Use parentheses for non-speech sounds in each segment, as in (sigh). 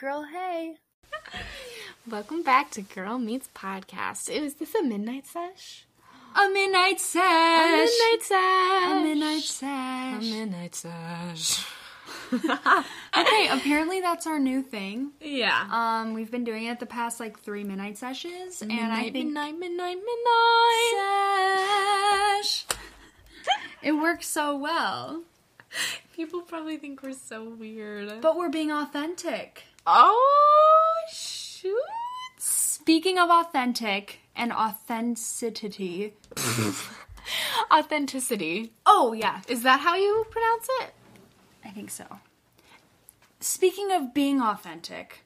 Girl, hey. Welcome back to Girl Meets Podcast. Is this a midnight sesh? A midnight sesh. A midnight sesh. A midnight sesh. A midnight sesh. (laughs) okay, apparently that's our new thing. Yeah. Um, we've been doing it the past like three midnight sessions, and I think midnight, midnight, midnight. sesh. it works so well, People probably think we're so weird. but we're being authentic. Oh shoot! Speaking of authentic and authenticity. (laughs) Authenticity. Oh yeah, Is that how you pronounce it? I think so. Speaking of being authentic,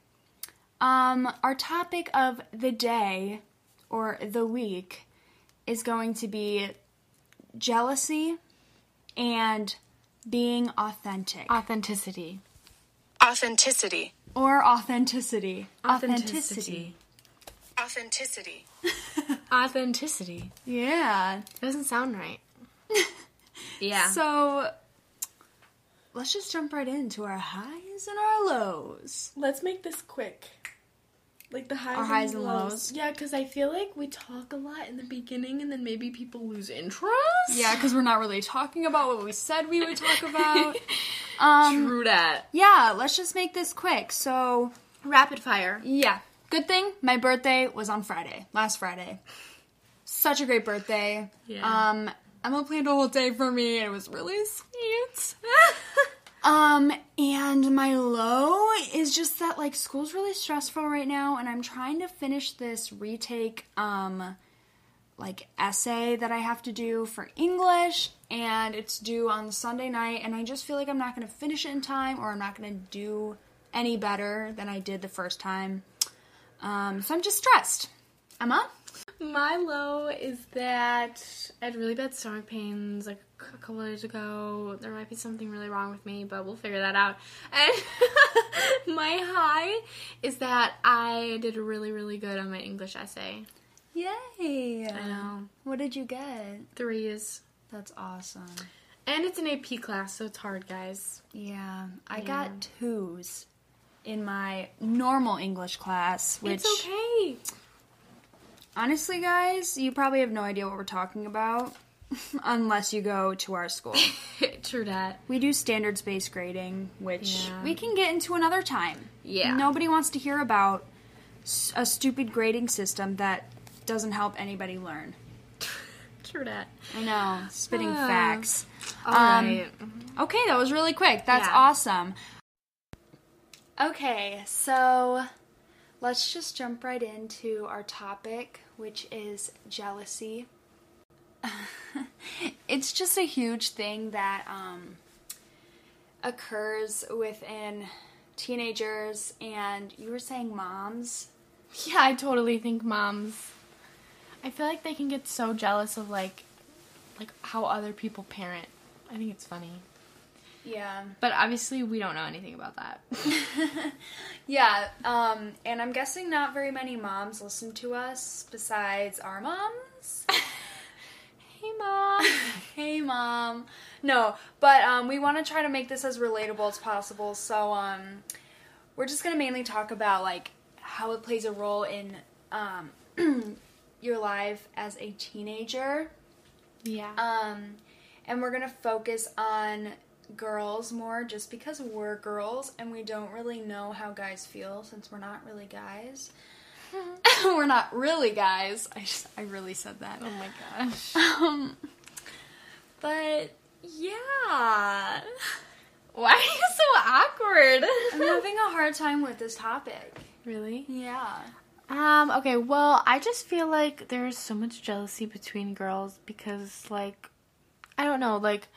um, our topic of the day or the week is going to be jealousy and being authentic Authenticity. Authenticity. Or authenticity. Authenticity. Authenticity. (laughs) Authenticity. Yeah. Doesn't sound right. (laughs) yeah. So let's just jump right into our highs and our lows. Let's make this quick. Like the highs, Our highs and lows. Yeah, because I feel like we talk a lot in the beginning and then maybe people lose interest. Yeah, because we're not really talking about what we said we would talk (laughs) about. um, True that. yeah, let's just make this quick. So, Rapid fire. Yeah. Good thing my birthday was on Friday, last Friday. Such a great birthday. Yeah. Um, Emma planned a whole day for me. It was really sweet. (laughs) um, and my low is just that like school's really stressful right now, and I'm trying to finish this retake um like essay that I have to do for English, and it's due on Sunday night, and I just feel like I'm not gonna finish it in time, or I'm not gonna do any better than I did the first time. Um, so I'm just stressed. Emma? My low is that I had really bad stomach pains like a couple days ago. There might be something really wrong with me, but we'll figure that out. And (laughs) my high is that I did really, really good on my English essay. Yay! I know. What did you get? Threes. That's awesome. And it's an AP class, so it's hard, guys. Yeah, I got twos in my normal English class, which It's okay. honestly, guys, you probably have no idea what we're talking about (laughs) unless you go to our school. (laughs) True that. we do standards based grading, which Yeah. we can get into another time. Yeah. Nobody wants to hear about a stupid grading system that doesn't help anybody learn. (laughs) True that. I know, spitting Ah. facts. Alright. Okay, that was really quick. That's Yeah. awesome. Okay, so let's just jump right into our topic, which is jealousy. (laughs) it's just a huge thing that um, occurs within teenagers, and you were saying moms. Yeah, I totally think moms. I feel like they can get so jealous of like, like how other people parent. I think it's funny, Yeah. but obviously we don't know anything about that. (laughs) Yeah, um, and I'm guessing not very many moms listen to us besides our moms. (laughs) hey, mom. (laughs) hey, mom. No, but um, we want to try to make this as relatable as possible. So um, we're just gonna mainly talk about like how it plays a role in um, (clears throat) your life as a teenager. Yeah. Um, and we're gonna focus on girls more just because we're girls and we don't really know how guys feel since we're not really guys. (laughs) we're not really guys. I just, I really said that. oh my gosh. Um, but yeah, Why are you so awkward? I'm having a hard time with this topic. really? Yeah. Um, okay, well, I just feel like there's so much jealousy between girls because, like, I don't know, like,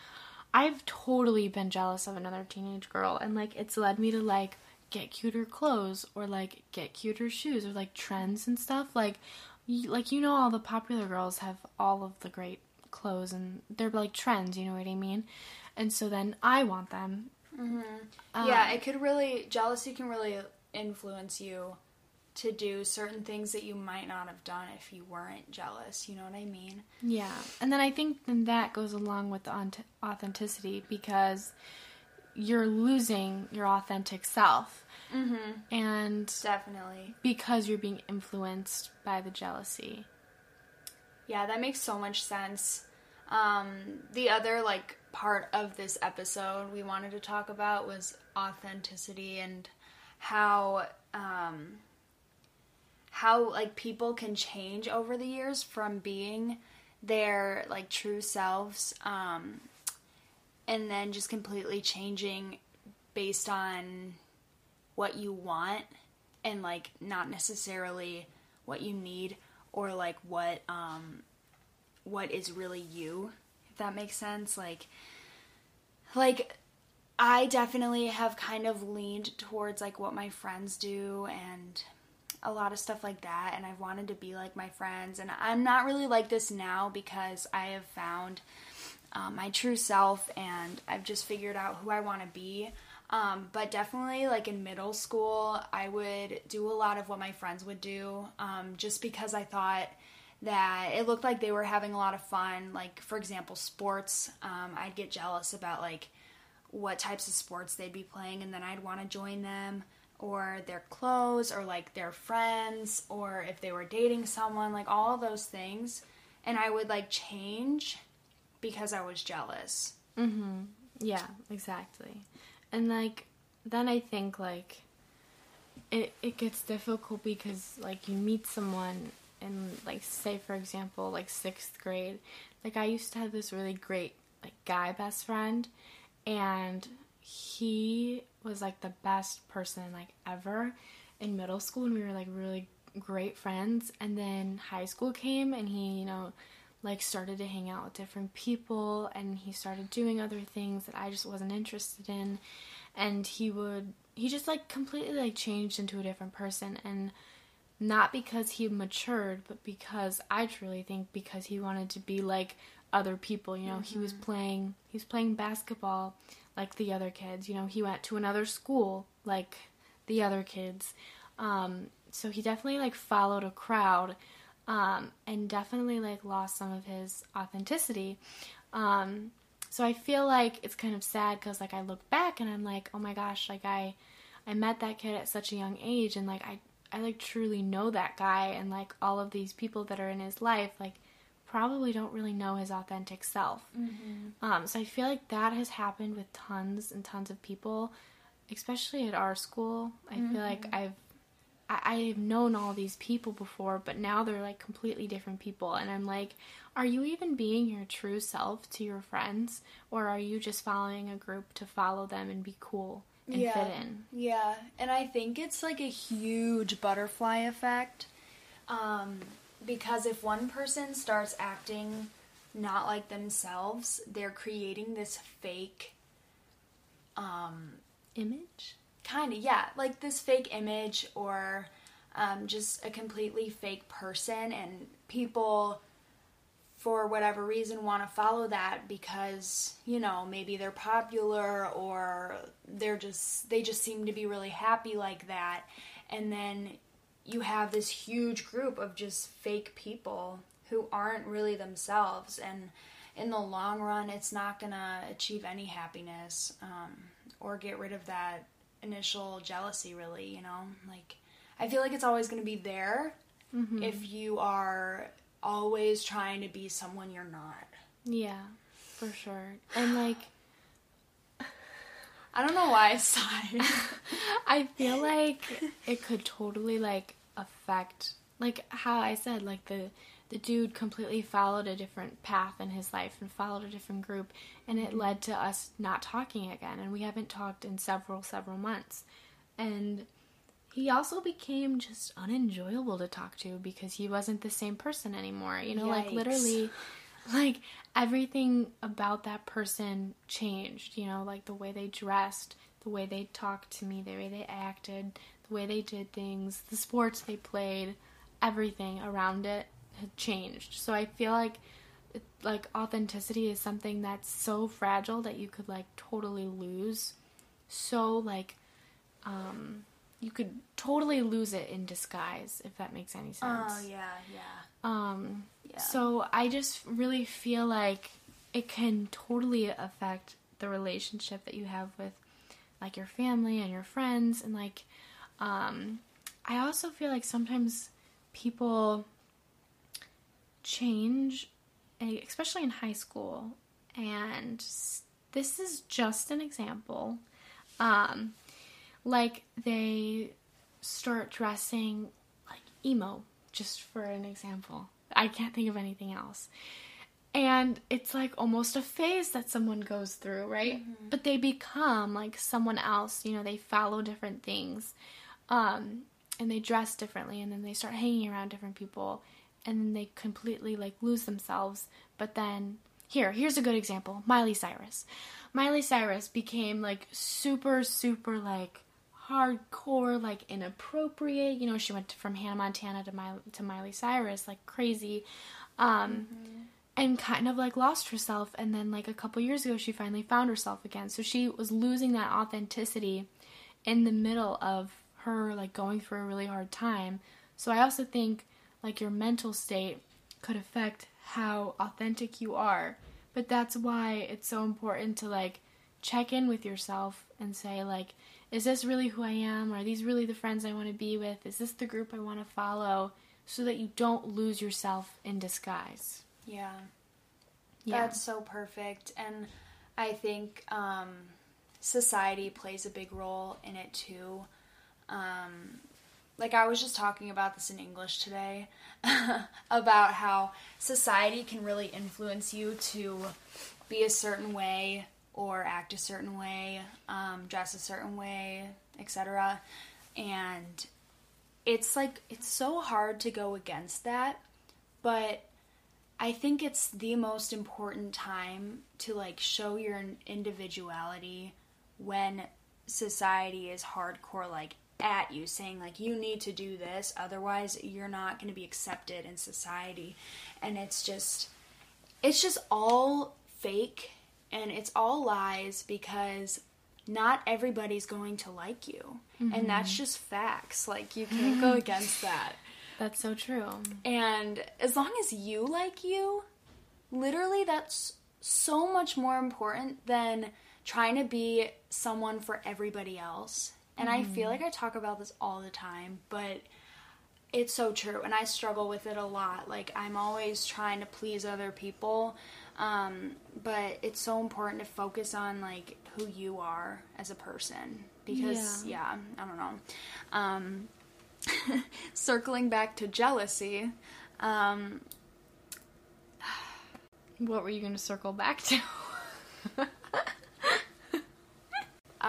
I've totally been jealous of another teenage girl, and, like, it's led me to, like, get cuter clothes or, like, get cuter shoes or, like, trends and stuff. Like, you, like, you know, all the popular girls have all of the great clothes and they're, like, trends, you know what I mean? And so then I want them. Mm-hmm. yeah, um, it could really, jealousy can really influence you to do certain things that you might not have done if you weren't jealous. You know what I mean? Yeah, and then I think then that goes along with the authenticity because you're losing your authentic self, mm-hmm. and Definitely. because you're being influenced by the jealousy. Yeah, that makes so much sense. Um, the other like part of this episode we wanted to talk about was authenticity and how um, how like people can change over the years from being their like true selves um, and then just completely changing based on what you want and like not necessarily what you need or like what um what is really you if that makes sense. Like like I definitely have kind of leaned towards like what my friends do and a lot of stuff like that and I've wanted to be like my friends and I'm not really like this now because I have found um, my true self and I've just figured out who I want to be. Um, but definitely, like in middle school, I would do a lot of what my friends would do um, just because I thought that it looked like they were having a lot of fun. Like, for example, sports. Um, I'd get jealous about like what types of sports they'd be playing, and then I'd want to join them or their clothes or like their friends or if they were dating someone, like all those things. And I would like change because I was jealous. Mm-hmm. Yeah, exactly. And like then I think like it it gets difficult because like you meet someone and like say for example like 6th grade. Like I used to have this really great like guy best friend and he was like the best person like ever in middle school and we were like really great friends and then high school came and he you know like started to hang out with different people and he started doing other things that I just wasn't interested in. And he would he just like completely like changed into a different person. And not because he matured but because I truly think because he wanted to be like other people you know? He was playing he was playing basketball like the other kids. You know he went to another school like the other kids. Um so he definitely like followed a crowd um, and definitely like lost some of his authenticity. Um, so I feel like it's kind of sad because like I look back and I'm like, oh my gosh, like I I met that kid at such a young age and like I I like truly know that guy and like all of these people that are in his life like probably don't really know his authentic self. Um, so I feel like that has happened with tons and tons of people, especially at our school. I feel like I've I, I have known all these people before, but now they're like completely different people. And I'm like, are you even being your true self to your friends? Or are you just following a group to follow them and be cool and Yeah. fit in? Yeah, and I think it's like a huge butterfly effect. Um, because if one person starts acting not like themselves, they're creating this fake, um, Image? Kind of, yeah, like this fake image or um, just a completely fake person, and people, for whatever reason, want to follow that because, you know, maybe they're popular or they're just, they just seem to be really happy like that. And then you have this huge group of just fake people who aren't really themselves. And in the long run, it's not going to achieve any happiness um, or get rid of that initial jealousy, really, you know? Like, I feel like it's always going to be there mm-hmm. if you are always trying to be someone you're not. Yeah, for sure. And like (laughs) I don't know why I sighed. (laughs) I feel like it could totally like affect like how I said like the the dude completely followed a different path in his life and followed a different group and it mm-hmm. led to us not talking again and we haven't talked in several several months. And he also became just unenjoyable to talk to because he wasn't the same person anymore. You know, like literally like everything about that person changed, you know, like the way they dressed, the way they talked to me, the way they acted, the way they did things, the sports they played, everything around it had changed. So I feel like like authenticity is something that's so fragile that you could like totally lose. So like um you could totally lose it in disguise if that makes any sense. oh yeah, yeah. Um, Yeah. So I just really feel like it can totally affect the relationship that you have with like your family and your friends and like um I also feel like sometimes people change eh, especially in high school. And this is just an example. Um like they start dressing like emo just for an example. I can't think of anything else. And it's like almost a phase that someone goes through right? But they become like someone else you know they follow different things um and they dress differently and then they start hanging around different people and then they completely like lose themselves. But then here here's a good example. Miley cyrus. Miley cyrus became like super super like hardcore like inappropriate. You know she went from hannah montana to, My- to miley cyrus like crazy. Um and kind of like lost herself. And then like a couple years ago she finally found herself again. So she was losing that authenticity in the middle of her like going through a really hard time. So i also think like your mental state could affect how authentic you are but that's why it's so important to like check in with yourself and say like is this really who i am are these really the friends i want to be with is this the group i want to follow so that you don't lose yourself in disguise Yeah. Yeah. That's so perfect. And I think um, society plays a big role in it too. Um, like, I was just talking about this in English today (laughs) about how society can really influence you to be a certain way or act a certain way, um, dress a certain way, etc. And it's like, it's so hard to go against that, but I think it's the most important time to like show your individuality when society is hardcore like at you saying like you need to do this otherwise you're not going to be accepted in society. And it's just it's just all fake and it's all lies because not everybody's going to like you. And that's mm-hmm. just facts. Like you can't go (laughs) against that. That's so true. And as long as you like you, literally that's so much more important than trying to be someone for everybody else. And I feel like I talk about this all the time, but it's so true. And I struggle with it a lot. Like, I'm always trying to please other people. Um, but it's so important to focus on, like, who you are as a person. Because, yeah, I don't know. Um, (laughs) circling back to jealousy, um, (sighs) what were you going to circle back to (laughs)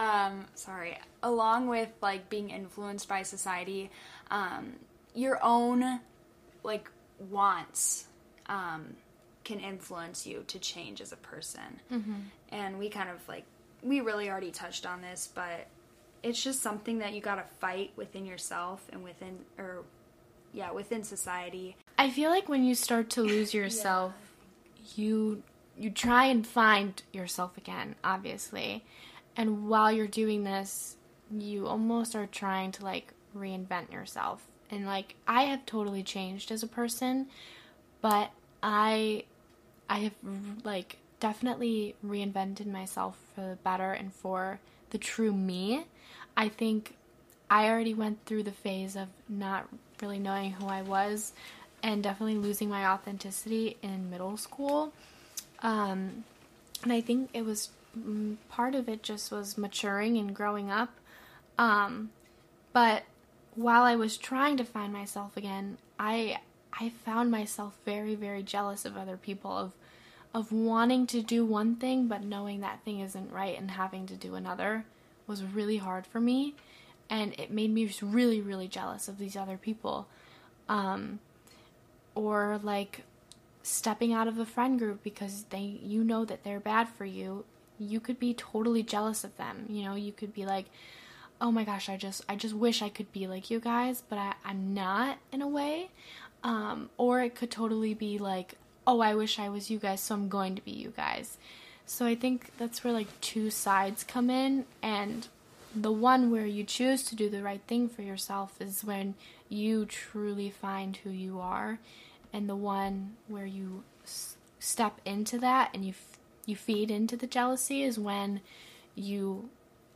um, sorry, along with like being influenced by society, um, your own like wants um, can influence you to change as a person. And we kind of like we really already touched on this, but it's just something that you gotta fight within yourself and within or yeah within society. I feel like when you start to lose (coughs) yourself, you you try and find yourself again, obviously. And while you're doing this, you almost are trying to like reinvent yourself. And like I have totally changed as a person, but I I have like definitely reinvented myself for the better and for the true me. I think I already went through the phase of not really knowing who I was and definitely losing my authenticity in middle school. Um, and I think it was part of it just was maturing and growing up. Um, but while I was trying to find myself again, I I found myself very very jealous of other people of of wanting to do one thing but knowing that thing isn't right and having to do another was really hard for me and it made me just really really jealous of these other people um, or like stepping out of a friend group because they you know that they're bad for you you could be totally jealous of them you know? You could be like oh my gosh i just i just wish i could be like you guys but I, i'm not in a way. Um, or it could totally be like oh i wish i was you guys so i'm going to be you guys. So i think that's where like two sides come in and the one where you choose to do the right thing for yourself is when you truly find who you are and the one where you s- step into that and you you feed into the jealousy is when you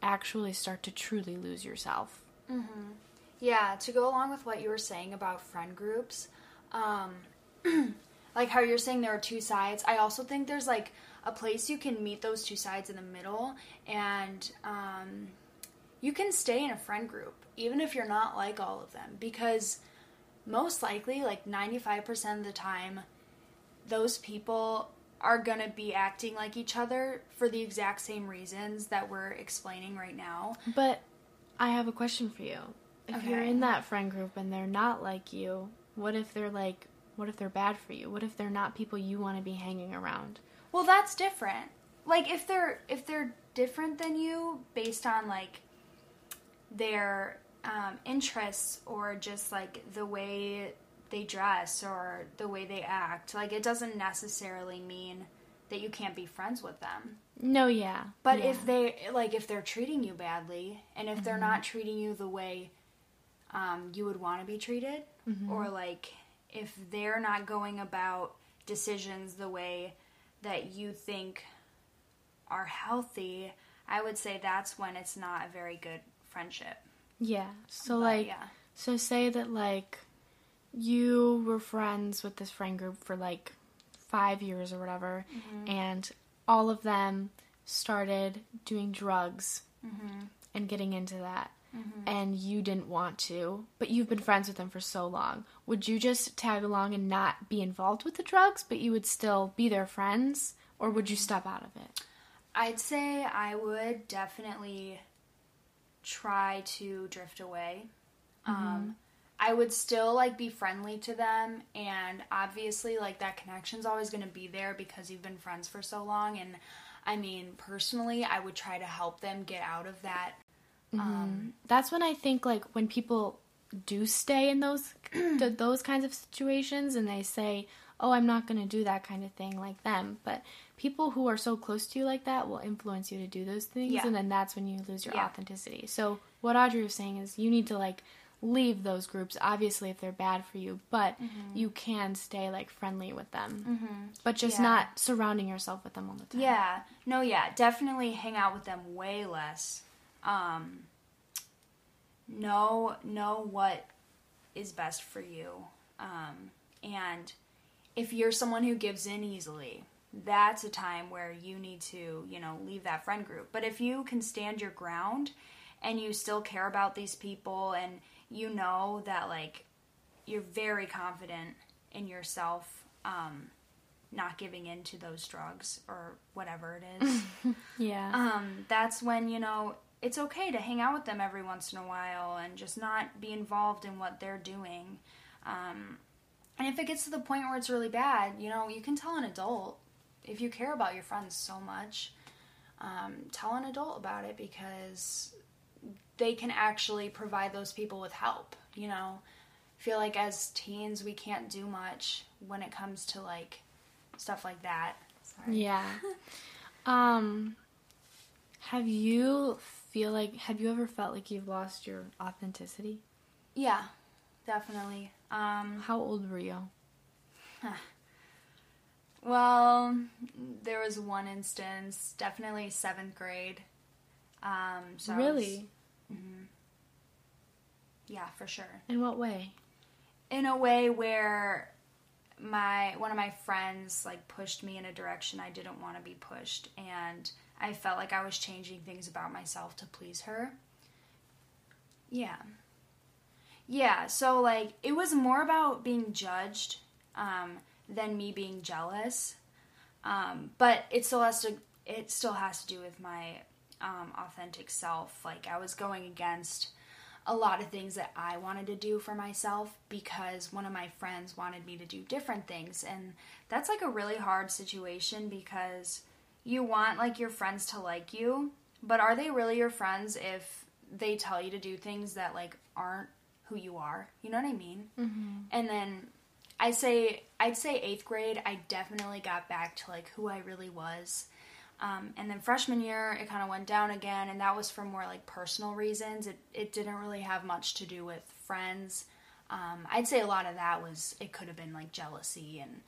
actually start to truly lose yourself. Yeah, to go along with what you were saying about friend groups, um, (clears throat) like how you're saying there are two sides, I also think there's like a place you can meet those two sides in the middle, and um, you can stay in a friend group even if you're not like all of them because most likely, like 95% of the time, those people are gonna be acting like each other for the exact same reasons that we're explaining right now. But I have a question for you. If you're in that friend group and they're not like you, what if they're like what if they're bad for you? What if they're not people you want to be hanging around? Well, that's different. Like if they're if they're different than you based on like their um, interests or just like the way they dress or the way they act, like it doesn't necessarily mean that you can't be friends with them. No, yeah. But yeah. if they like if they're treating you badly and if they're not treating you the way um, you would want to be treated, or like if they're not going about decisions the way that you think are healthy, I would say that's when it's not a very good friendship. Yeah. So But, like yeah. so say that like you were friends with this friend group for like 5 years or whatever Mm-hmm. and all of them started doing drugs Mm-hmm. and getting into that. And you didn't want to, but you've been friends with them for so long. Would you just tag along and not be involved with the drugs, but you would still be their friends? Or would you step out of it? I'd say I would definitely try to drift away. Um, I would still like be friendly to them, and obviously, like that connection's always going to be there because you've been friends for so long. And I mean, personally, I would try to help them get out of that. um that's when I think like when people do stay in those (clears throat) th- those kinds of situations and they say, "Oh, I'm not going to do that kind of thing like them." But people who are so close to you like that will influence you to do those things Yeah. and then that's when you lose your Yeah. authenticity. So, what Audrey was saying is you need to like leave those groups obviously if they're bad for you, but you can stay like friendly with them. But just Yeah. not surrounding yourself with them all the time. Yeah, no, yeah, definitely hang out with them way less. Um, know know what is best for you, um, and if you're someone who gives in easily, that's a time where you need to, you know, leave that friend group. But if you can stand your ground and you still care about these people and you know that like you're very confident in yourself, um, not giving in to those drugs or whatever it is, (laughs) Yeah. um, that's when, you know, it's okay to hang out with them every once in a while and just not be involved in what they're doing. Um, and if it gets to the point where it's really bad, you know, you can tell an adult. If you care about your friends so much, um, tell an adult about it because they can actually provide those people with help, you know. feel like as teens we can't do much when it comes to like stuff like that. Sorry. Yeah. (laughs) um have you feel like have you ever felt like you've lost your authenticity? Yeah, definitely. Um, How old were you? Huh. well, there was one instance, definitely seventh grade. Um, so I really? yeah, for sure. In what way? in a way where my one of my friends like pushed me in a direction I didn't want to be pushed and I felt like I was changing things about myself to please her. Yeah. Yeah, so like it was more about being judged um, than me being jealous. Um, but it still has to it still has to do with my um, authentic self. Like I was going against a lot of things that I wanted to do for myself because one of my friends wanted me to do different things and that's like a really hard situation because you want like your friends to like you, but are they really your friends if they tell you to do things that like aren't who you are? You know what I mean? Mm-hmm. And then I say I'd say eighth grade. I definitely got back to like who I really was. Um, and then freshman year, it kind of went down again, and that was for more like personal reasons. It it didn't really have much to do with friends. Um, I'd say a lot of that was it could have been like jealousy and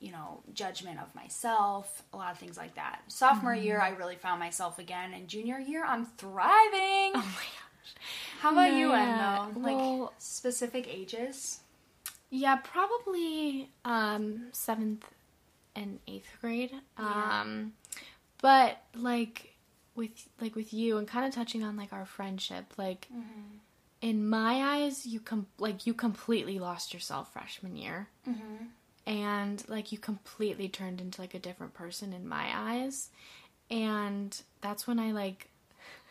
you know judgment of myself, a lot of things like that. Sophomore Mm-hmm. year, I really found myself again, and junior year, I'm thriving. Oh my gosh. How about you, Endo? Like well- specific ages? Yeah, probably um seventh and eighth grade. Yeah. Um but like with like with you and kind of touching on like our friendship, like mm-hmm. in my eyes, you com like you completely lost yourself freshman year. Mm-hmm. And like you completely turned into like a different person in my eyes. And that's when I like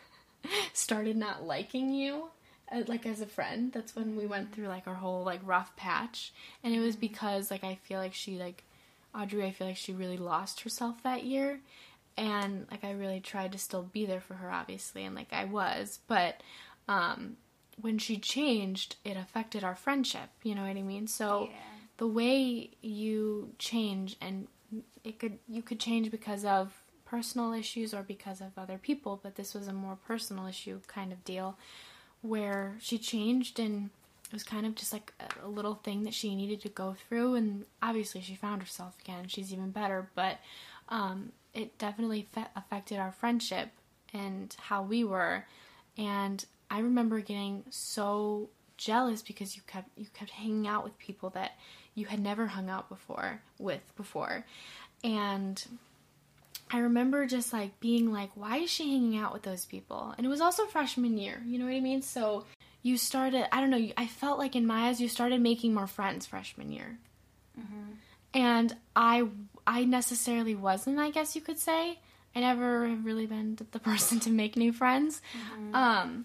(laughs) started not liking you uh, like as a friend. That's when we went through like our whole like rough patch. And it was mm-hmm. because like i feel like she like audrey i feel like she really lost herself that year and like i really tried to still be there for her obviously and like i was but um when she changed it affected our friendship you know what i mean so Yeah. the way you change and it could you could change because of personal issues or because of other people but this was a more personal issue kind of deal where she changed and it was kind of just like a, a little thing that she needed to go through and obviously she found herself again she's even better but um, it definitely fe- affected our friendship and how we were and i remember getting so jealous because you kept you kept hanging out with people that you had never hung out before with before and I remember just like being like, why is she hanging out with those people? And it was also freshman year, you know what I mean? So you started, I don't know, I felt like in my eyes, you started making more friends freshman year. Mm-hmm. And I, I necessarily wasn't, I guess you could say. I never have really been the (laughs) person to make new friends. Um,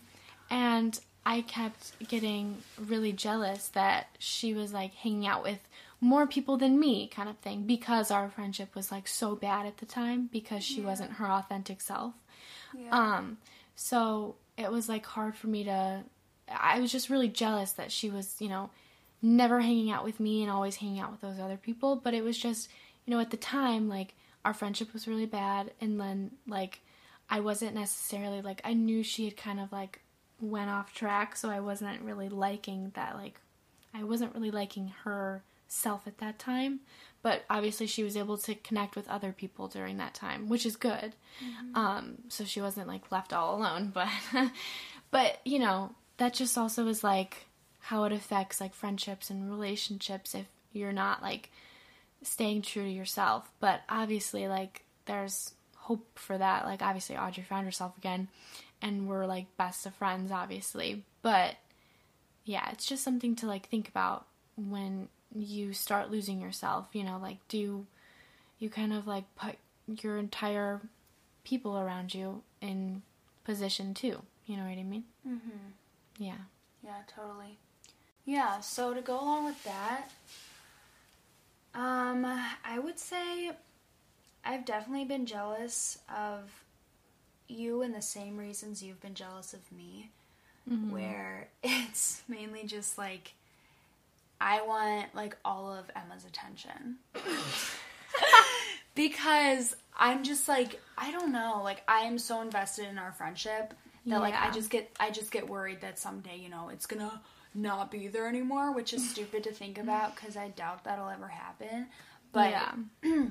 and I kept getting really jealous that she was like hanging out with more people than me, kind of thing, because our friendship was like so bad at the time because she wasn't her authentic self. Um, so it was like hard for me to. I was just really jealous that she was, you know, never hanging out with me and always hanging out with those other people. But it was just, you know, at the time, like our friendship was really bad, and then like I wasn't necessarily like I knew she had kind of like went off track, so I wasn't really liking that. Like I wasn't really liking her self at that time. But obviously, she was able to connect with other people during that time, which is good. Um, so she wasn't like left all alone. (laughs) But, but you know, that just also is like how it affects like friendships and relationships if you're not like staying true to yourself. But obviously, like there's hope for that. Like obviously, Audrey found herself again, and we're like best of friends, obviously. But yeah, it's just something to like think about when you start losing yourself. You know, like do you kind of like put your entire people around you in position too? You know what I mean? Mm-hmm. Yeah. Yeah, totally. Yeah, so to go along with that, um, I would say I've definitely been jealous of you in the same reasons you've been jealous of me, where (laughs) it's mainly just like I want like all of Emma's attention. (laughs) because I'm just like I don't know, like I am so invested in our friendship that like I just get I just get worried that someday, you know, it's going to not be there anymore, which is stupid to think about cuz I doubt that'll ever happen. But yeah. (clears throat)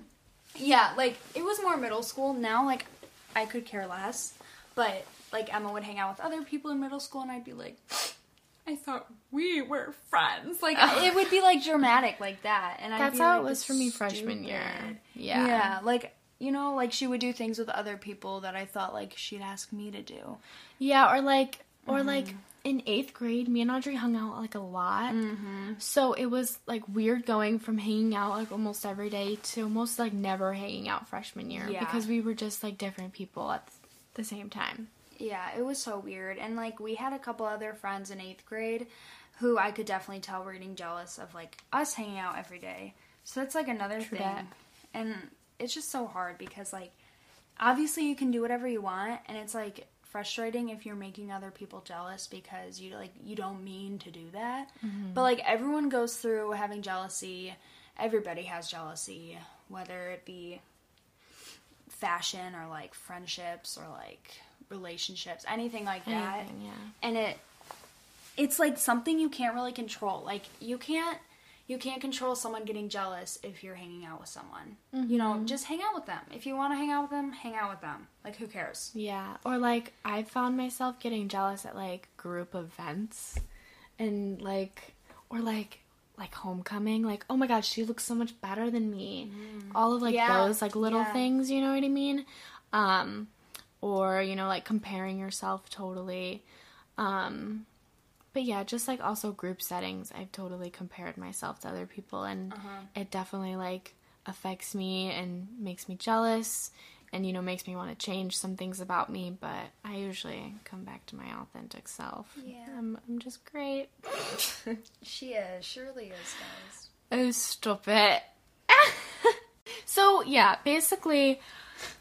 yeah, like it was more middle school. Now, like I could care less. But like Emma would hang out with other people in middle school, and I'd be like, (sniffs) I thought we were friends. Like it would be like dramatic like that, and I'd That's how like, it was for me freshman year. Yeah. yeah, like you know, like she would do things with other people that I thought like she'd ask me to do. Yeah, or like, or like mm-hmm. In eighth grade, me and Audrey hung out like a lot. Mm-hmm. So it was like weird going from hanging out like almost every day to almost like never hanging out freshman year Yeah. because we were just like different people at the same time. Yeah, it was so weird. And like we had a couple other friends in eighth grade who I could definitely tell were getting jealous of like us hanging out every day. So that's like another thing. that. And it's just so hard because like obviously you can do whatever you want and it's like frustrating if you're making other people jealous because you like you don't mean to do that. Mm-hmm. But like everyone goes through having jealousy. Everybody has jealousy, whether it be fashion or like friendships or like relationships, anything like that. Anything, yeah. And it it's like something you can't really control. Like you can't you can't control someone getting jealous if you're hanging out with someone. You know, just hang out with them. If you want to hang out with them, hang out with them. Like who cares? Yeah, or like I found myself getting jealous at like group events and like or like like homecoming like oh my god she looks so much better than me all of like Yeah, those like little yeah. things you know what i mean um or you know like comparing yourself totally um but yeah just like also group settings i've totally compared myself to other people and uh-huh. it definitely like affects me and makes me jealous and you know makes me want to change some things about me but i usually come back to my authentic self Yeah. i'm, I'm just great (laughs) She is. She really is, guys. oh stop it (laughs) so yeah basically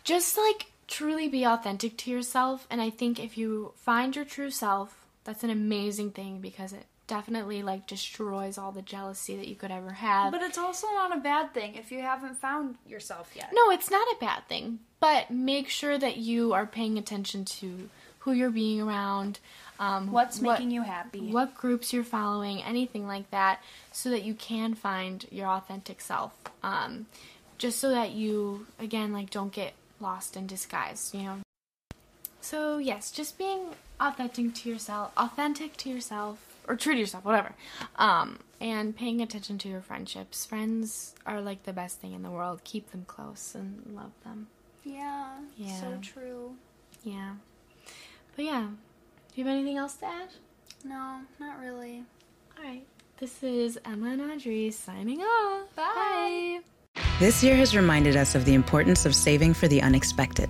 just like truly be authentic to yourself and i think if you find your true self that's an amazing thing because it definitely like destroys all the jealousy that you could ever have But it's also not a bad thing if you haven't found yourself yet. No, it's not a bad thing, but make sure that you are paying attention to who you're being around, um, What's what- making you happy? what groups you're following, anything like that, so that you can find your authentic self. Um, just so that you, again, like don't get lost in disguise, you know. So yes, just being authentic to yourself, authentic to yourself, or true to yourself, whatever. Um, and paying attention to your friendships. Friends are like the best thing in the world. Keep them close and love them. Yeah, Yeah. so true. Yeah. But yeah, do you have anything else to add? No, not really. All right. This is Emma and Audrey signing off. Bye. This year has reminded us of the importance of saving for the unexpected.